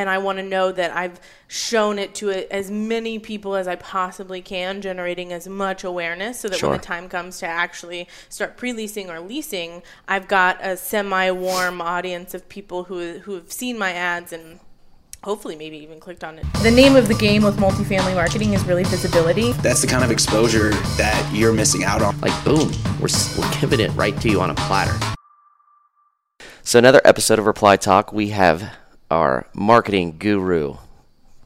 and I want to know that I've shown it to as many people as I possibly can, generating as much awareness so that Sure. when the time comes to actually start pre-leasing or leasing, I've got a semi-warm audience of people who who have seen my ads and hopefully maybe even clicked on it. The name of the game with multifamily marketing is really visibility. That's the kind of exposure that you're missing out on. Like, boom, we're, s- we're giving it right to you on a platter. So, another episode of Reply Talk, we have our marketing guru,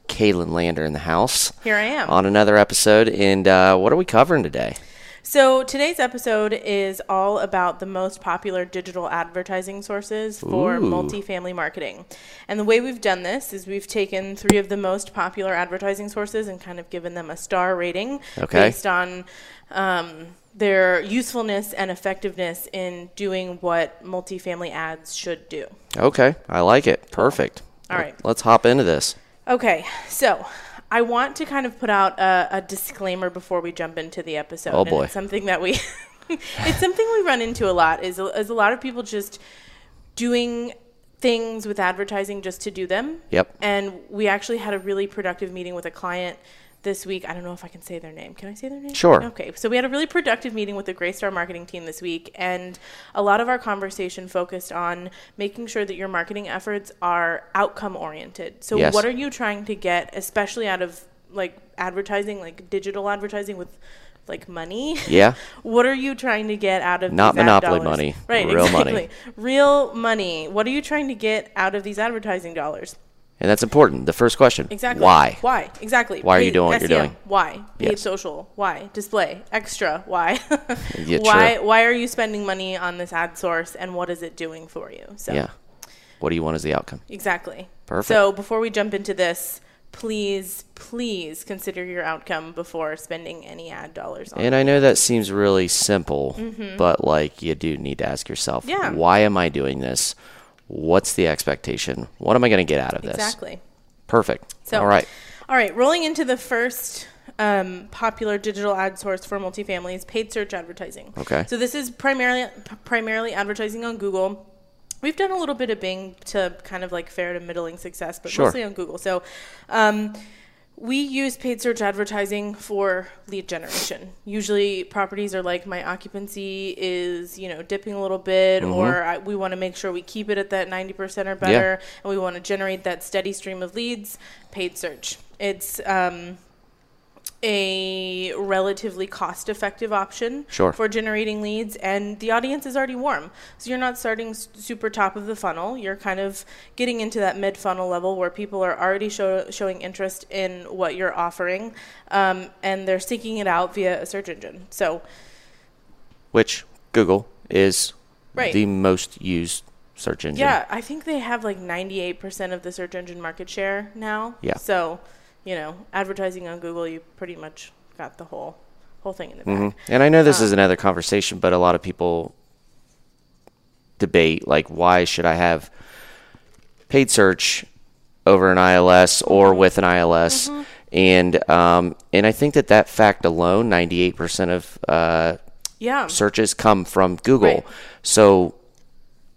Kaylin Lander, in the house. Here I am. On another episode. And uh, what are we covering today? So today's episode is all about the most popular digital advertising sources for Ooh. multifamily marketing. And the way we've done this is we've taken three of the most popular advertising sources and kind of given them a star rating Okay. based on um, their usefulness and effectiveness in doing what multifamily ads should do. Okay, I like it. Perfect. All right. Let's hop into this. Okay, so I want to kind of put out a, a disclaimer before we jump into the episode. Oh, boy. it's something that we, it's something we run into a lot. Is a, is a lot of people just doing things with advertising just to do them. Yep. And we actually had a really productive meeting with a client this week. I don't know if I can say their name. Can I say their name? Sure. Okay. So we had a really productive meeting with the Greystar marketing team this week, and a lot of our conversation focused on making sure that your marketing efforts are outcome oriented. So Yes. what are you trying to get, especially out of like advertising, like digital advertising with like money? Yeah. What are you trying to get out of Not these monopoly dollars? money, Right, real money. exactly. Real money. What are you trying to get out of these advertising dollars? And that's important. The first question Exactly. Why? Why? Exactly. Why are you doing what you're doing? Why? Paid Yes. social. Why? Display. Extra. Why? Yeah, why? true. Why are you spending money on this ad source, and what is it doing for you? So Yeah. What do you want as the outcome? exactly. Perfect. So before we jump into this, please, please consider your outcome before spending any ad dollars on. And I know that seems really simple, but like you do need to ask yourself, Mm-hmm. Yeah. why am I doing this? What's the expectation? What am I going to get out of this? exactly. Perfect. So, All right. All right, rolling into the first um, popular digital ad source for multifamily is paid search advertising. Okay. So this is primarily p- primarily advertising on Google. We've done a little bit of Bing to kind of like fair to middling success, but Sure. mostly on Google. So um, we use paid search advertising for lead generation. Usually, properties are like my occupancy is you know dipping a little bit, Mm-hmm. or I, we want to make sure we keep it at that ninety percent or better, and we want to generate that steady stream of leads. Paid search. It's um, a relatively cost effective option Sure. for generating leads and the audience is already warm so you're not starting s- super top of the funnel you're kind of getting into that mid funnel level where people are already show, showing interest in what you're offering um, and they're seeking it out via a search engine so Which Google is Right. the most used search engine. yeah i think they have like 98% of the search engine market share now Yeah. so you know advertising on google you pretty much got the whole whole thing in the bag Mhm. And I know this Um, is another conversation, but a lot of people debate like why should I have paid search over an ILS or Mm-hmm. with an ILS, and um, and I think that that fact alone, ninety eight percent of uh, yeah searches come from Google. Right. So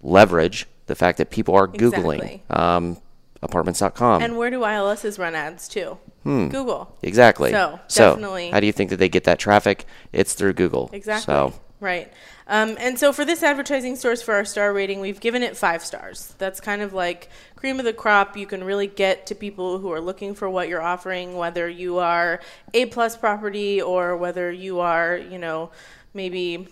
leverage the fact that people are googling Exactly. um, apartments.com. And where do ILSs run ads too? Google. exactly. So, so definitely- how do you think that they get that traffic? It's through Google. Exactly. So Right. Um, and so for this advertising source for our star rating, we've given it five stars. That's kind of like cream of the crop. You can really get to people who are looking for what you're offering, whether you are A plus property or whether you are, you know, maybe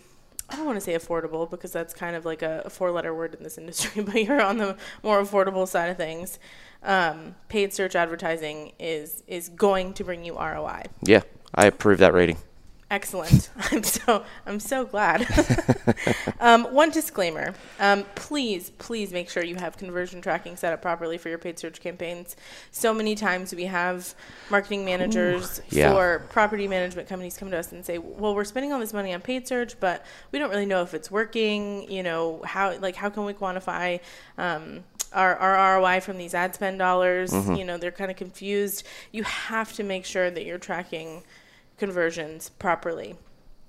I don't want to say affordable because that's kind of like a, a four letter word in this industry, but you're on the more affordable side of things. Um, paid search advertising is is going to bring you ROI. yeah, I approve that rating. Excellent. I'm so I'm so glad. um, one disclaimer: um, please, please make sure you have conversion tracking set up properly for your paid search campaigns. So many times we have marketing managers yeah. for property management companies come to us and say, "Well, we're spending all this money on paid search, but we don't really know if it's working. You know, how like how can we quantify?" Um, our, our ROI from these ad spend dollars, you know, they're kind of confused. You have to make sure that you're tracking conversions properly.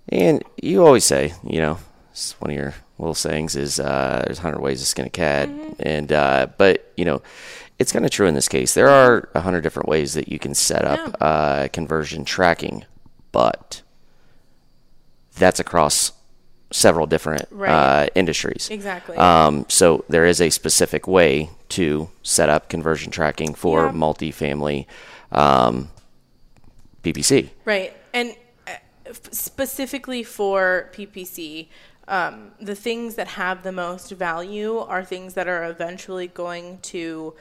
And you always say, you know, it's one of your little sayings is uh, there's a hundred ways to skin a cat, and uh, but you know, it's kind of true in this case. There are a hundred different ways that you can set up uh, conversion tracking, but that's across several different Right. uh, industries. Exactly. Um, so there is a specific way to set up conversion tracking for Yeah. multifamily um, PPC. Right. Specifically for PPC, um, the things that have the most value are things that are eventually going to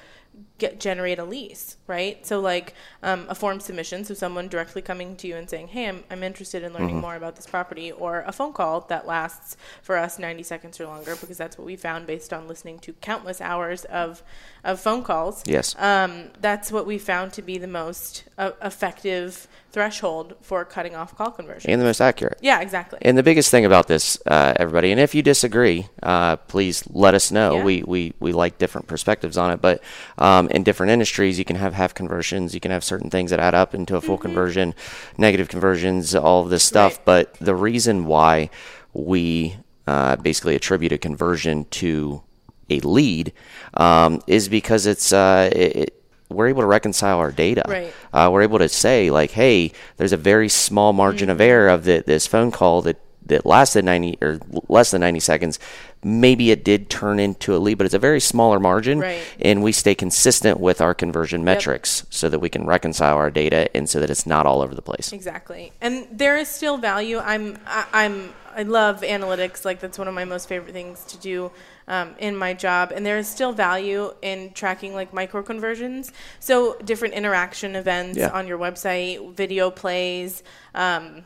get generate a lease, right? So like um, a form submission, so someone directly coming to you and saying, "Hey, I'm, I'm interested in learning more about this property," or a phone call that lasts for us 90 seconds or longer, because that's what we found based on listening to countless hours of of phone calls Yes. um, that's what we found to be the most uh, effective threshold for cutting off call conversion. and the most accurate. yeah, exactly. And the biggest thing about this, uh, everybody, and if you disagree, uh, please let us know. Yeah. We, we, we like different perspectives on it, but um, in different industries, you can have half conversions, you can have certain things that add up into a full conversion, negative conversions, all of this stuff. Mm-hmm. Right. But the reason why we uh, basically attribute a conversion to a lead um, is because it's uh, it, we're able to reconcile our data. Right. Uh, we're able to say like, hey, there's a very small margin of error of the, this phone call that that lasted 90 or less than 90 seconds. Maybe it did turn into a lead, but it's a very smaller margin, Right. and we stay consistent with our conversion metrics so that we can reconcile our data and so that it's not all over the place. Exactly. And there is still value. I'm I, I'm I love analytics. Like that's one of my most favorite things to do um, in my job. And there is still value in tracking like micro conversions. So different interaction events Yeah. on your website, video plays, um,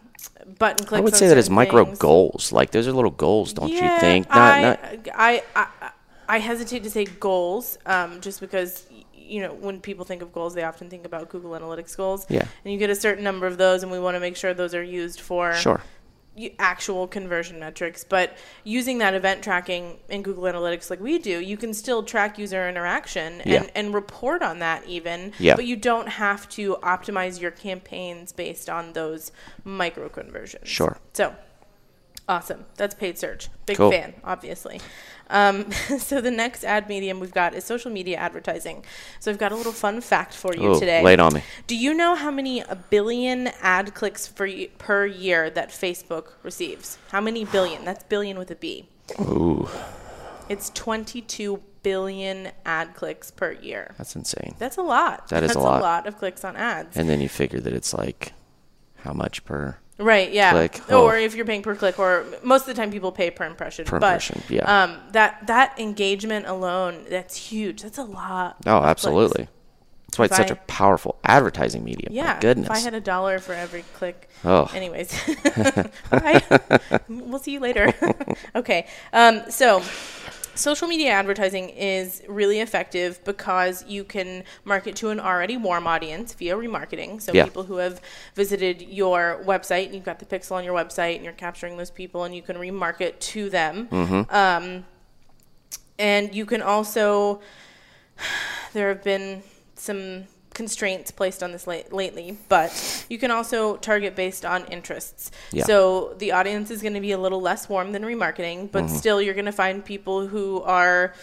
button clicks. I would say that as micro goals. Like those are little goals, don't you think? Not, I, not, I, I, I hesitate to say goals, um, just because you know when people think of goals, they often think about Google Analytics goals. Yeah. And you get a certain number of those, and we want to make sure those are used for Sure. actual conversion metrics. But using that event tracking in Google Analytics, like we do, you can still track user interaction and, Yeah. and report on that even. Yeah. But you don't have to optimize your campaigns based on those micro conversions. Sure. So awesome. That's paid search. Big Cool. fan, obviously. Um, so the next ad medium we've got is social media advertising. So I've got a little fun fact for you Ooh, today. it on me. Do you know how many a billion ad clicks for y- per year that Facebook receives? How many billion? That's billion with a B. ooh, It's 22 billion ad clicks per year. that's insane. That's a lot. That is a That's lot. a lot of clicks on ads. And then you figure that it's like how much per Right, yeah. click. Oh. Or if you're paying per click, or most of the time people pay per impression. Per but, impression, yeah. Um, that that engagement alone, that's huge. That's a lot. Oh, of clicks. absolutely. That's why it's If such I- a powerful advertising medium. Yeah. My goodness. If I had a dollar for every click. Oh. Anyways, bye. we'll see you later. okay. Um, so. Social media advertising is really effective because you can market to an already warm audience via remarketing. So Yeah. people who have visited your website and you've got the pixel on your website and you're capturing those people and you can remarket to them. Mm-hmm. Um, and you can also there have been some constraints placed on this late, lately, but you can also target based on interests. Yeah. So the audience is going to be a little less warm than remarketing, but Mm-hmm. still you're going to find people who are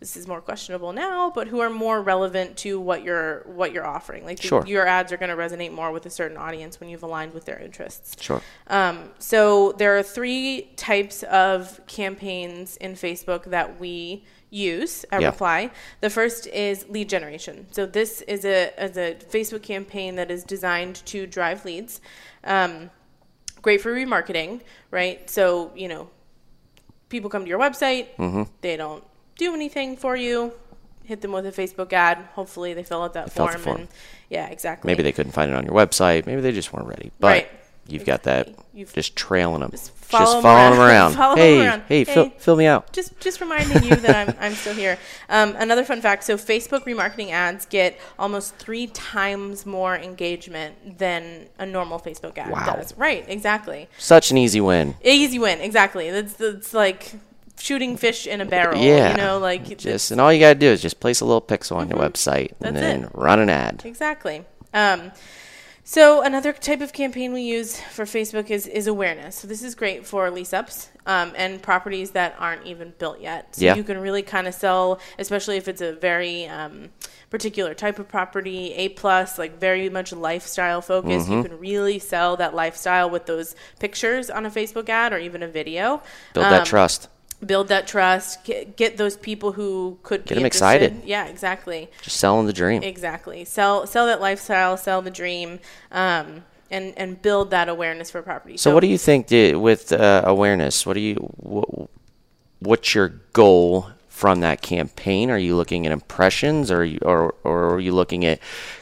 this is more questionable now, but who are more relevant to what you're what you're offering. Like the- Sure. your ads are going to resonate more with a certain audience when you've aligned with their interests. Sure. Um, so there are three types of campaigns in Facebook that we use at Yeah. Reply. The first is lead generation. So this is a, is a Facebook campaign that is designed to drive leads. Um, great for remarketing, right? So, you know, people come to your website, Mm-hmm. they don't do anything for you. Hit them with a Facebook ad. Hopefully, they fill out that form, form. and yeah, exactly. Maybe they couldn't find it on your website. Maybe they just weren't ready. But Right. You've got that You've- just trailing them. Just, follow 'em following them around. Follow hey, around. hey, Fill, Hey. fill me out. just just reminding you that I'm I'm still here. Um, another fun fact: so Facebook remarketing ads get almost three times more engagement than a normal Facebook ad Wow. does. Right? Exactly. Such an easy win. Easy win. Exactly. That's that's like shooting fish in a barrel. Yeah. You know, like Just and all you gotta do is just place a little pixel on your website Mm-hmm. and That's then it. run an ad. Exactly. Um, So another type of campaign we use for Facebook is, is awareness. So this is great for lease ups um, and properties that aren't even built yet. So Yeah. you can really kind of sell, especially if it's a very um, particular type of property, A plus, like very much lifestyle focused. Mm-hmm. You can really sell that lifestyle with those pictures on a Facebook ad or even a video. Build that Um, trust. Build that trust. Get, get those people who could Get be 'em interested. excited. Yeah, exactly. Just selling the dream. Exactly. Sell sell that lifestyle, sell the dream, um, and and build that awareness for property. So, what do you think with uh, awareness? What do you what, what's your goal from that campaign? Are you looking at impressions, or are you, or or are you looking at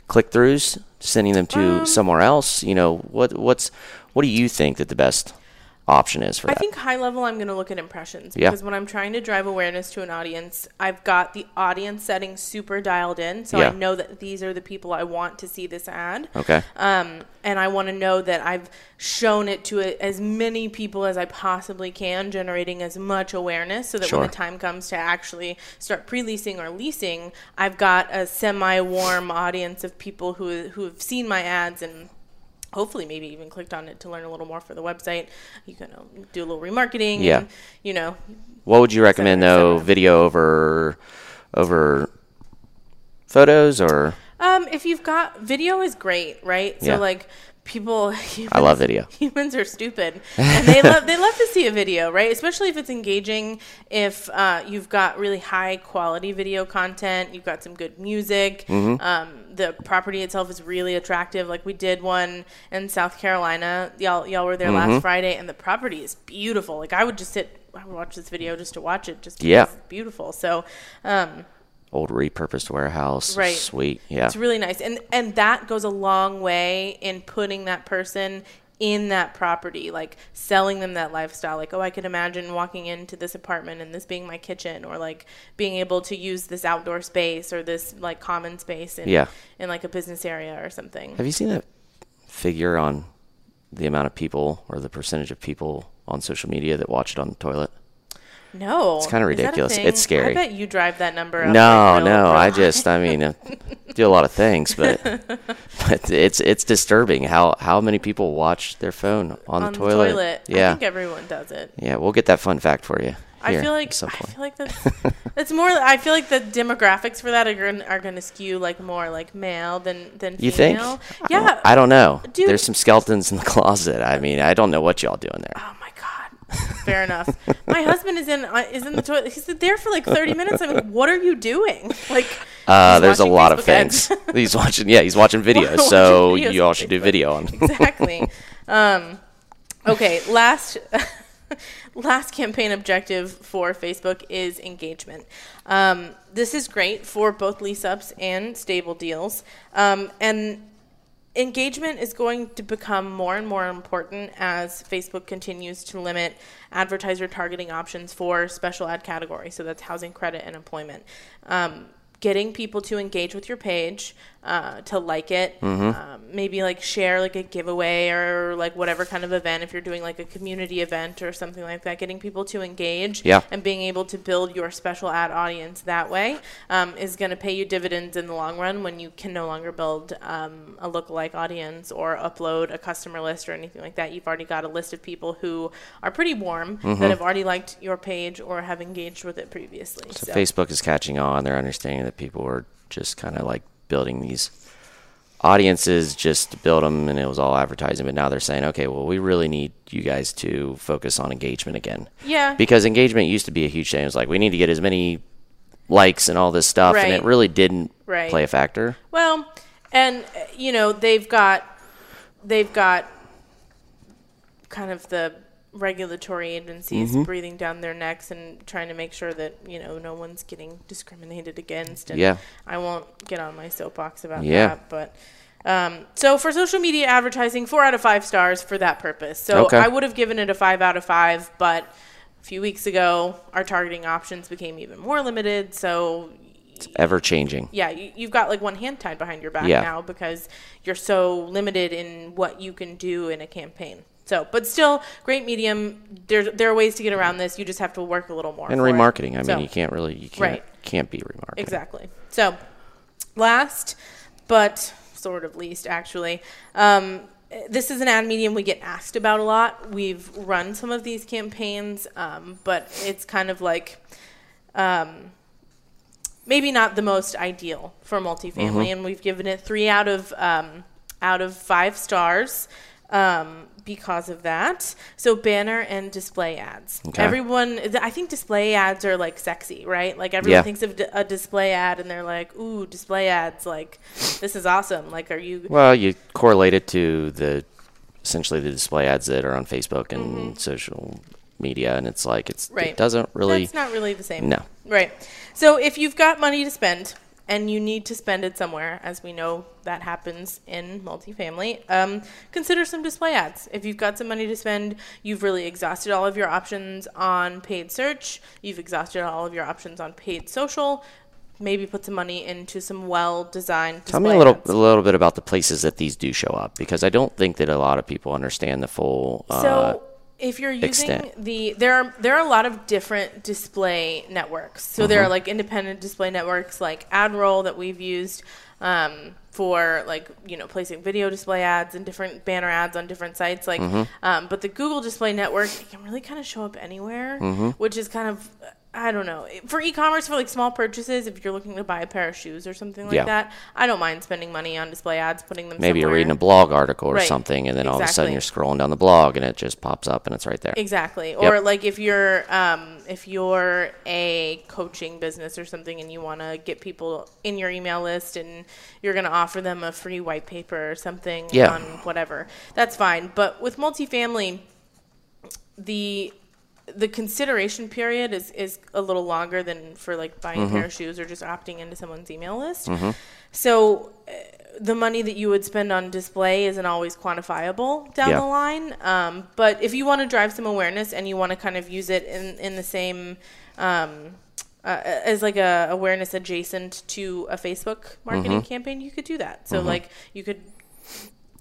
click throughs, sending them to Um, somewhere else? You know what what's what do you think that the best option is for I that? think high level, I'm going to look at impressions Yeah. because when I'm trying to drive awareness to an audience, I've got the audience setting super dialed in, so Yeah. I know that these are the people I want to see this ad. okay. Um, and I want to know that I've shown it to a, as many people as I possibly can, generating as much awareness so that Sure. when the time comes to actually start pre-leasing or leasing, I've got a semi-warm audience of people who who have seen my ads and hopefully maybe even clicked on it to learn a little more for the website. You can uh, do a little remarketing. Yeah. And, you know, What would you recommend though? Video over over photos or Um, if you've got video is great, right? So Yeah. like people I love video. Humans are stupid, and they love they love to see a video, right? Especially if it's engaging. If uh, you've got really high quality video content, you've got some good music. Mm-hmm. Um, the property itself is really attractive. Like we did one in South Carolina. Y'all y'all were there Mm-hmm. last Friday, and the property is beautiful. Like I would just sit. I would watch this video just to watch it. Just because Yeah. it's beautiful. So. Um, old repurposed warehouse? Right. Sweet. Yeah. it's really nice, and and that goes a long way in putting that person in that property, like selling them that lifestyle. Like, oh, I could imagine walking into this apartment and this being my kitchen, or like being able to use this outdoor space or this like common space in Yeah. in like a business area or something. Have you seen that figure on the amount of people or the percentage of people on social media that watch it on the toilet? No, It's that a ridiculous. It's scary. I bet you drive that number up. No, like, no. I just, I mean, uh, do a lot of things, but but it's it's disturbing how how many people watch their phone on, on the toilet. I Yeah, think everyone does it. yeah. We'll get that fun fact for you. I feel like some I point. feel like that's it's more. I feel like the demographics for that are going are going to skew like more like male than than You think? female. I don't- Yeah. I don't know. Dude. There's some skeletons in the closet. I mean, I don't know what y'all doing there. god. Fair enough. My husband is in uh, is in the toilet. He's there for like thirty minutes. I'm like, what are you doing? Like, Uh, there's a lot of Facebook ads. things. he's watching. Yeah, he's watching videos. Watching so videos you all should do video on. exactly. Um, okay, last last campaign objective for Facebook is engagement. Um, this is great for both lease ups and stable deals, um, and engagement is going to become more and more important as Facebook continues to limit advertiser targeting options for special ad categories. So that's housing, credit, and employment. Um, getting people to engage with your page, uh, to like it, Mm-hmm. um, maybe like share like a giveaway or like whatever kind of event. If you're doing like a community event or something like that, getting people to engage Yeah. and being able to build your special ad audience that way um, is going to pay you dividends in the long run when you can no longer build um, a lookalike audience or upload a customer list or anything like that. You've already got a list of people who are pretty warm Mm-hmm. that have already liked your page or have engaged with it previously. So Facebook is catching on. They're understanding that people are just kind of like building these audiences just to build them, and it was all advertising. But now they're saying, okay, well, we really need you guys to focus on engagement again. Yeah. Because engagement used to be a huge thing. It was like we need to get as many likes and all this stuff, and it really didn't Right. play a factor. Well, and you know they've got they've got kind of the regulatory agencies Mm-hmm. breathing down their necks and trying to make sure that you know no one's getting discriminated against. And Yeah. I won't get on my soapbox about Yeah. that, but. Um, so for social media advertising, four out of five stars for that purpose. So Okay. I would have given it a five out of five, but a few weeks ago, our targeting options became even more limited. So it's Ever changing. yeah, you, you've got like one hand tied behind your back Yeah. now because you're so limited in what you can do in a campaign. So, but still, great medium. There, there are ways to get around this. You just have to work a little more. And for it. remarketing. I So, mean, you can't really, you can't, Right. can't be remarketing. exactly. So, last but sort of least actually. Um, this is an ad medium we get asked about a lot. We've run some of these campaigns, um, but it's kind of like um, maybe not the most ideal for multifamily, Mm-hmm. and we've given it three out of um, out of five stars um, because of that. So banner and display ads. Okay. Everyone, I think display ads are like sexy, right? Like everyone Yeah. thinks of a display ad, and they're like, "Ooh, display ads! Like this is awesome!" Like, are you? Well, you correlate it to the essentially the display ads that are on Facebook and social media, and it's like it's Mm-hmm. Right. it doesn't really. That's not really the same. No. Right. So if you've got money to spend and you need to spend it somewhere, as we know that happens in multifamily, um, consider some display ads. If you've got some money to spend, you've really exhausted all of your options on paid search, you've exhausted all of your options on paid social. Maybe put some money into some well-designed. Tell me a little ads. a little bit about the places that these do show up because I don't think that a lot of people understand the full. Uh, So if you're using extent. the there are there are a lot of different display networks. So there are like independent display networks like AdRoll that we've used um, for like you know placing video display ads and different banner ads on different sites. Like, um, but the Google Display Network it can really kind of show up anywhere, which is kind of I don't know. For e-commerce, for like small purchases, if you're looking to buy a pair of shoes or something like Yeah. that, I don't mind spending money on display ads, putting them. maybe you're reading a blog article or Right. something, and then all of a sudden you're scrolling down the blog and it just pops up and it's right there. Exactly. Or like if you're um, if you're a coaching business or something and you want to get people in your email list and you're going to offer them a free white paper or something Yeah. on whatever. That's fine. But with multifamily the the consideration period is, is a little longer than for like buying a pair of shoes or just opting into someone's email list. So uh, the money that you would spend on display isn't always quantifiable down Yeah. the line. Um, but if you want to drive some awareness and you want to kind of use it in, in the same um, uh, as like a awareness adjacent to a Facebook marketing campaign, you could do that. So like you could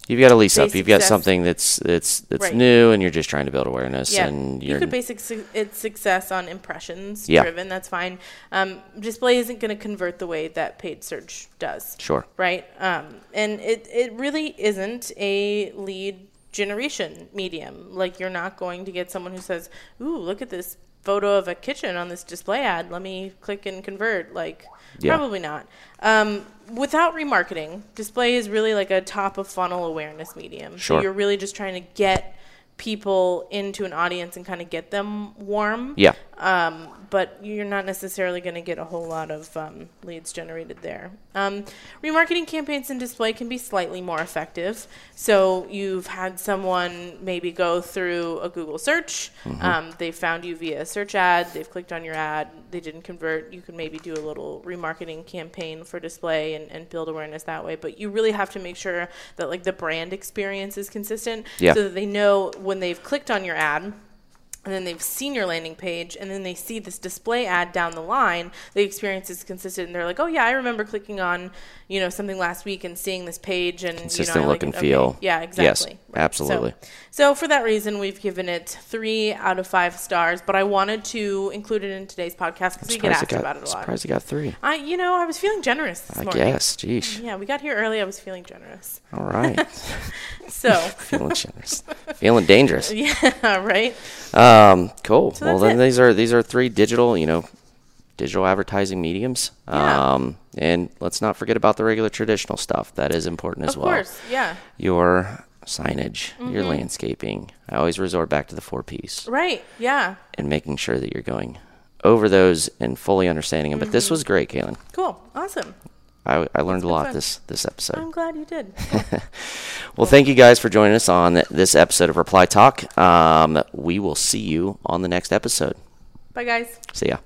You've got a lease up. You've got success. something that's that's that's Right. new, and you're just trying to build awareness. Yeah, and you you're could base its success on impressions Yeah. driven. That's fine. Um, display isn't going to convert the way that paid search does. sure. Right. Um, and it it really isn't a lead generation medium. Like you're not going to get someone who says, "Ooh, look at this photo of a kitchen on this display ad. Let me click and convert." Like Yeah. probably not. Um, without remarketing, display is really like a top of funnel awareness medium. Sure. So you're really just trying to get people into an audience and kind of get them warm Yeah. Um, but you're not necessarily going to get a whole lot of um, leads generated there. Um, remarketing campaigns and display can be slightly more effective. So you've had someone maybe go through a Google search, um, they found you via a search ad, they've clicked on your ad, they didn't convert. You can maybe do a little remarketing campaign for display and, and build awareness that way. But you really have to make sure that like the brand experience is consistent, Yeah. so that they know when they've clicked on your ad and then they've seen your landing page and then they see this display ad down the line the experience is consistent and they're like oh yeah i remember clicking on you know something last week and seeing this page and Consistent you know, look like and. Okay. feel. yeah exactly Yes, exactly absolutely. so, so for that reason we've given it three out of five stars but i wanted to include it in today's podcast because we get asked got, about it a lot surprised it got three. i you know i was feeling generous this I morning guess. geez yeah we got here early i was feeling generous All right. so Feeling generous. Feeling dangerous. yeah right Um, cool. well, then it. these are these are three digital, you know, digital advertising mediums. Yeah. Um, and let's not forget about the regular traditional stuff. That is important as of well. Of course yeah Your signage, your Mm-hmm. landscaping. I always resort back to the four P's right yeah and making sure that you're going over those and fully understanding them. But this was great, Kaylin. cool awesome I, I learned a lot fun. this this episode. I'm glad you did. Well, thank you guys for joining us on this episode of Reply Talk. Um, we will see you on the next episode. Bye, guys. See ya.